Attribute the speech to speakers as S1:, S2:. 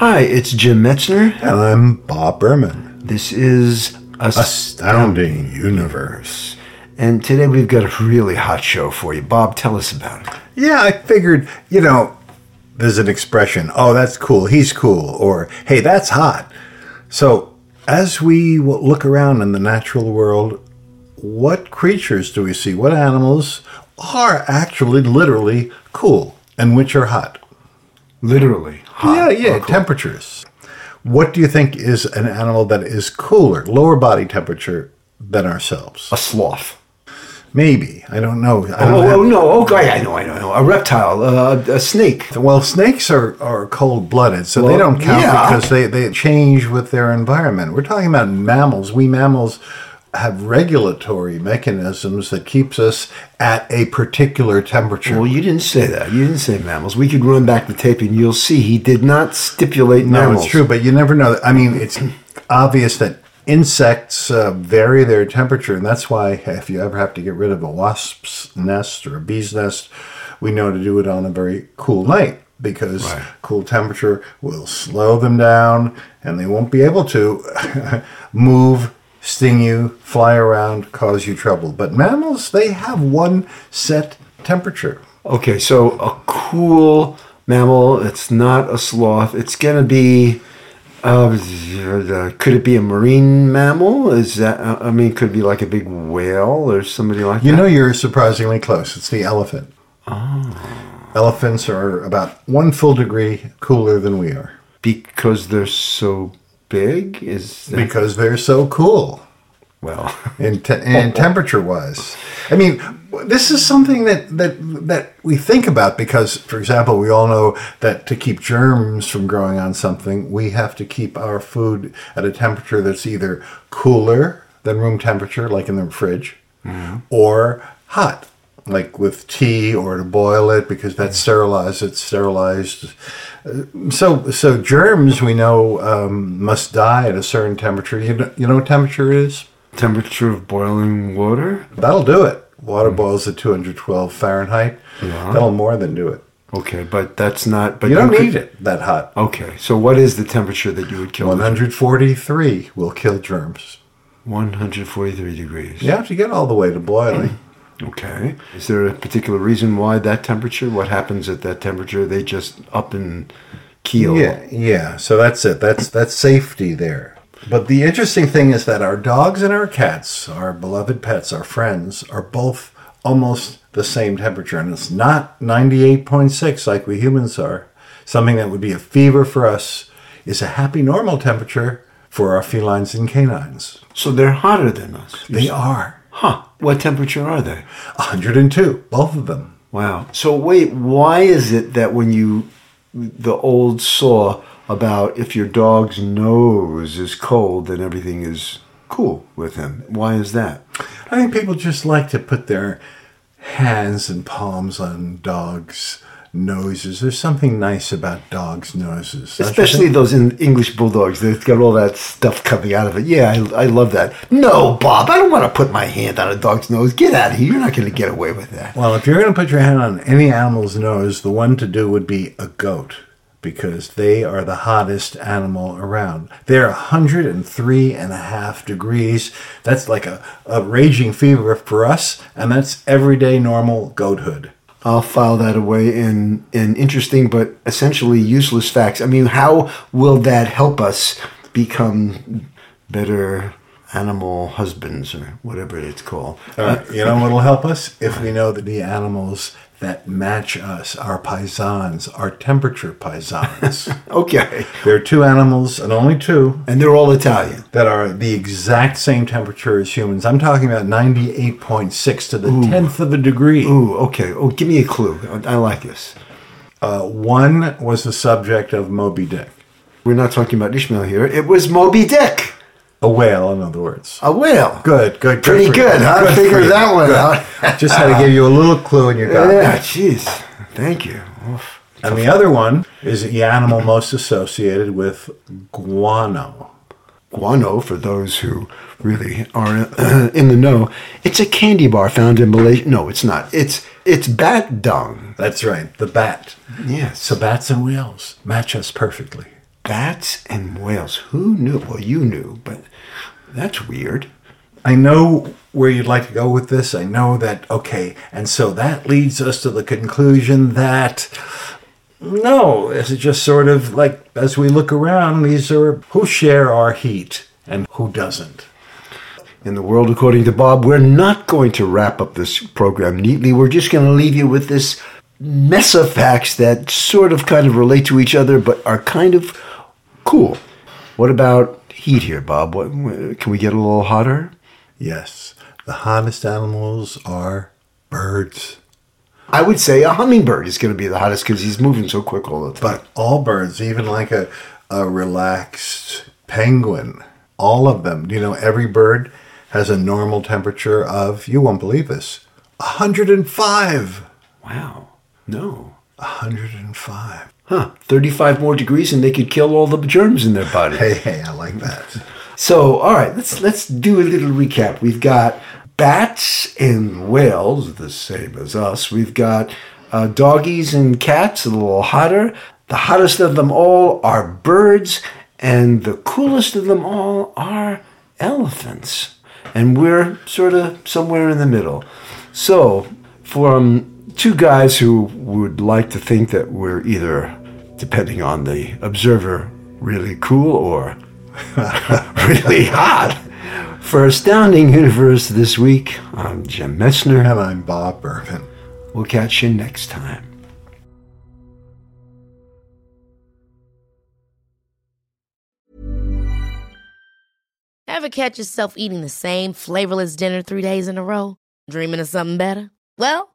S1: Hi, it's Jim Metzner.
S2: And I'm Bob Berman.
S1: This is
S2: Astounding Universe.
S1: And today we've got a really hot show for you. Bob, tell us about it.
S2: Yeah, I figured, you know, there's an expression, oh, that's cool, he's cool, or hey, that's hot. So, as we look around in the natural world, what creatures do we see? What animals are actually literally cool and which are hot?
S1: Literally hot.
S2: Yeah, yeah,
S1: cool.
S2: temperatures. What do you think is an animal that is cooler, lower body temperature than ourselves?
S1: A sloth.
S2: Maybe. I don't know. I
S1: Oh,
S2: don't have-
S1: oh, no. Okay, I know, I know, I know. A reptile, uh, a snake.
S2: Well, snakes are, are cold blooded, so they don't count
S1: yeah.
S2: because they, they change with their environment. We're talking about mammals. We mammals have regulatory mechanisms that keeps us at a particular temperature.
S1: Well, you didn't say that. You didn't say mammals. We could run back the tape and you'll see he did not stipulate
S2: no,
S1: mammals.
S2: it's true, but you never know. I mean, it's obvious that insects uh, vary their temperature, and that's why if you ever have to get rid of a wasp's nest or a bee's nest, we know to do it on a very cool night because
S1: Right.
S2: cool temperature will slow them down and they won't be able to move, sting you, fly around, cause you trouble. But mammals, they have one set temperature.
S1: Okay, so a cool mammal. It's not a sloth. It's gonna be. Uh, could it be a marine mammal? Is that? uh, I mean, could it be like a big whale or somebody like
S2: You
S1: that.
S2: You know, you're surprisingly close. It's the elephant. Elephants are about one full degree cooler than we are
S1: because they're so big. Is that,
S2: because they're so cool
S1: well,
S2: and, te- in temperature wise. I mean, this is something that, that that we think about because, for example, we all know that to keep germs from growing on something, we have to keep our food at a temperature that's either cooler than room temperature, like in the fridge, mm-hmm. or hot, like with tea, or to boil it because that's sterilized. It's sterilized. Uh, So, so germs we know um, must die at a certain temperature. You know, you know what temperature is?
S1: temperature of boiling water.
S2: That'll do it. Water boils at 212 Fahrenheit.
S1: Yeah.
S2: That'll more than do it.
S1: Okay, but that's not. But
S2: You don't
S1: could-
S2: need it that hot.
S1: Okay, so what is the temperature that you would kill?
S2: 143 will kill germs.
S1: One hundred forty-three degrees.
S2: You have to get all the way to boiling.
S1: Okay. Is there a particular reason why that temperature? What happens at that temperature? They just up and keel.
S2: Yeah, yeah. So that's it. That's that's safety there. But the interesting thing is that our dogs and our cats, our beloved pets, our friends, are both almost the same temperature, and it's not 98.6 like we humans are. Something that would be a fever for us is a happy normal temperature for our felines and canines.
S1: So they're hotter than us.
S2: They are
S1: Huh. What temperature are they?
S2: 102, both of them.
S1: Wow. So wait, why is it that when you the old saw about if your dog's nose is cold, then everything is cool with him? Why is that?
S2: I think people just like to put their hands and palms on dogs' noses. There's something nice about dogs' noses.
S1: Especially those in English bulldogs. They've got all that stuff coming out of it. Yeah, I, I love that. No, Bob, I don't want to put my hand on a dog's nose. Get out of here. You're not going to get away with that.
S2: Well, if you're going to put your hand on any animal's nose, the one to do would be a goat because they are the hottest animal around. They're 103 and a half degrees. That's like a, a raging fever for us, and that's everyday normal goathood.
S1: I'll file that away in, in interesting but essentially useless facts. I mean, how will that help us become better animal husbands or whatever it's called.
S2: Uh, you know what'll help us if we know that the animals that match us are paisans, are temperature paisans.
S1: Okay.
S2: there are two animals, and only two,
S1: And they're all Italian.
S2: that are the exact same temperature as humans. I'm talking about 98.6 to the tenth of a degree.
S1: Ooh, okay. Oh, give me a clue. I, I like this.
S2: Uh, one was the subject of Moby Dick,
S1: We're not talking about Ishmael here. It was Moby Dick,
S2: a whale, in other words.
S1: a whale.
S2: Good, good,
S1: Pretty
S2: for
S1: good, huh?
S2: Good
S1: Figured that one
S2: Good.
S1: out.
S2: Just had to give you a little clue, and you got
S1: Yeah,
S2: it.
S1: jeez. Thank you. Oof.
S2: And the other one is the animal most associated with guano.
S1: Guano, for those who really are in the know, it's a candy bar found in Malaysia. No, it's not. It's it's bat dung.
S2: That's right, the bat.
S1: Yes.
S2: So bats and whales match us perfectly.
S1: Bats and whales. Who knew? Well, you knew, but that's weird.
S2: I know where you'd like to go with this. I know that, okay, and so that leads us to the conclusion that no, is just sort of like as we look around, these are who share our heat and who doesn't.
S1: In the world, according to Bob, we're not going to wrap up this program neatly. We're just going to leave you with this mess of facts that sort of kind of relate to each other, but are kind of cool. What about heat here, Bob? What, can we get a little hotter?
S2: Yes, the hottest animals are birds.
S1: I would say a hummingbird is going to be the hottest because he's moving so quick all the time.
S2: But all birds, even like a, a relaxed penguin, all of them, you know, every bird has a normal temperature of, you won't believe this, 105.
S1: wow. No.
S2: 105.
S1: Huh. 35 more degrees and they could kill all the germs in their body.
S2: Hey, hey, I like that.
S1: So, all right, let's let's do a little recap. We've got bats and whales, the same as us. We've got uh, doggies and cats, a little hotter. The hottest of them all are birds, and the coolest of them all are elephants. And we're sort of somewhere in the middle. So, from two guys who would like to think that we're either, depending on the observer, really cool or really hot. For Astounding Universe this week, I'm Jim Metzner.
S2: And I'm Bob Berman.
S1: We'll catch you next time.
S3: Ever catch yourself eating the same flavorless dinner three days in a row? Dreaming of something better? Well,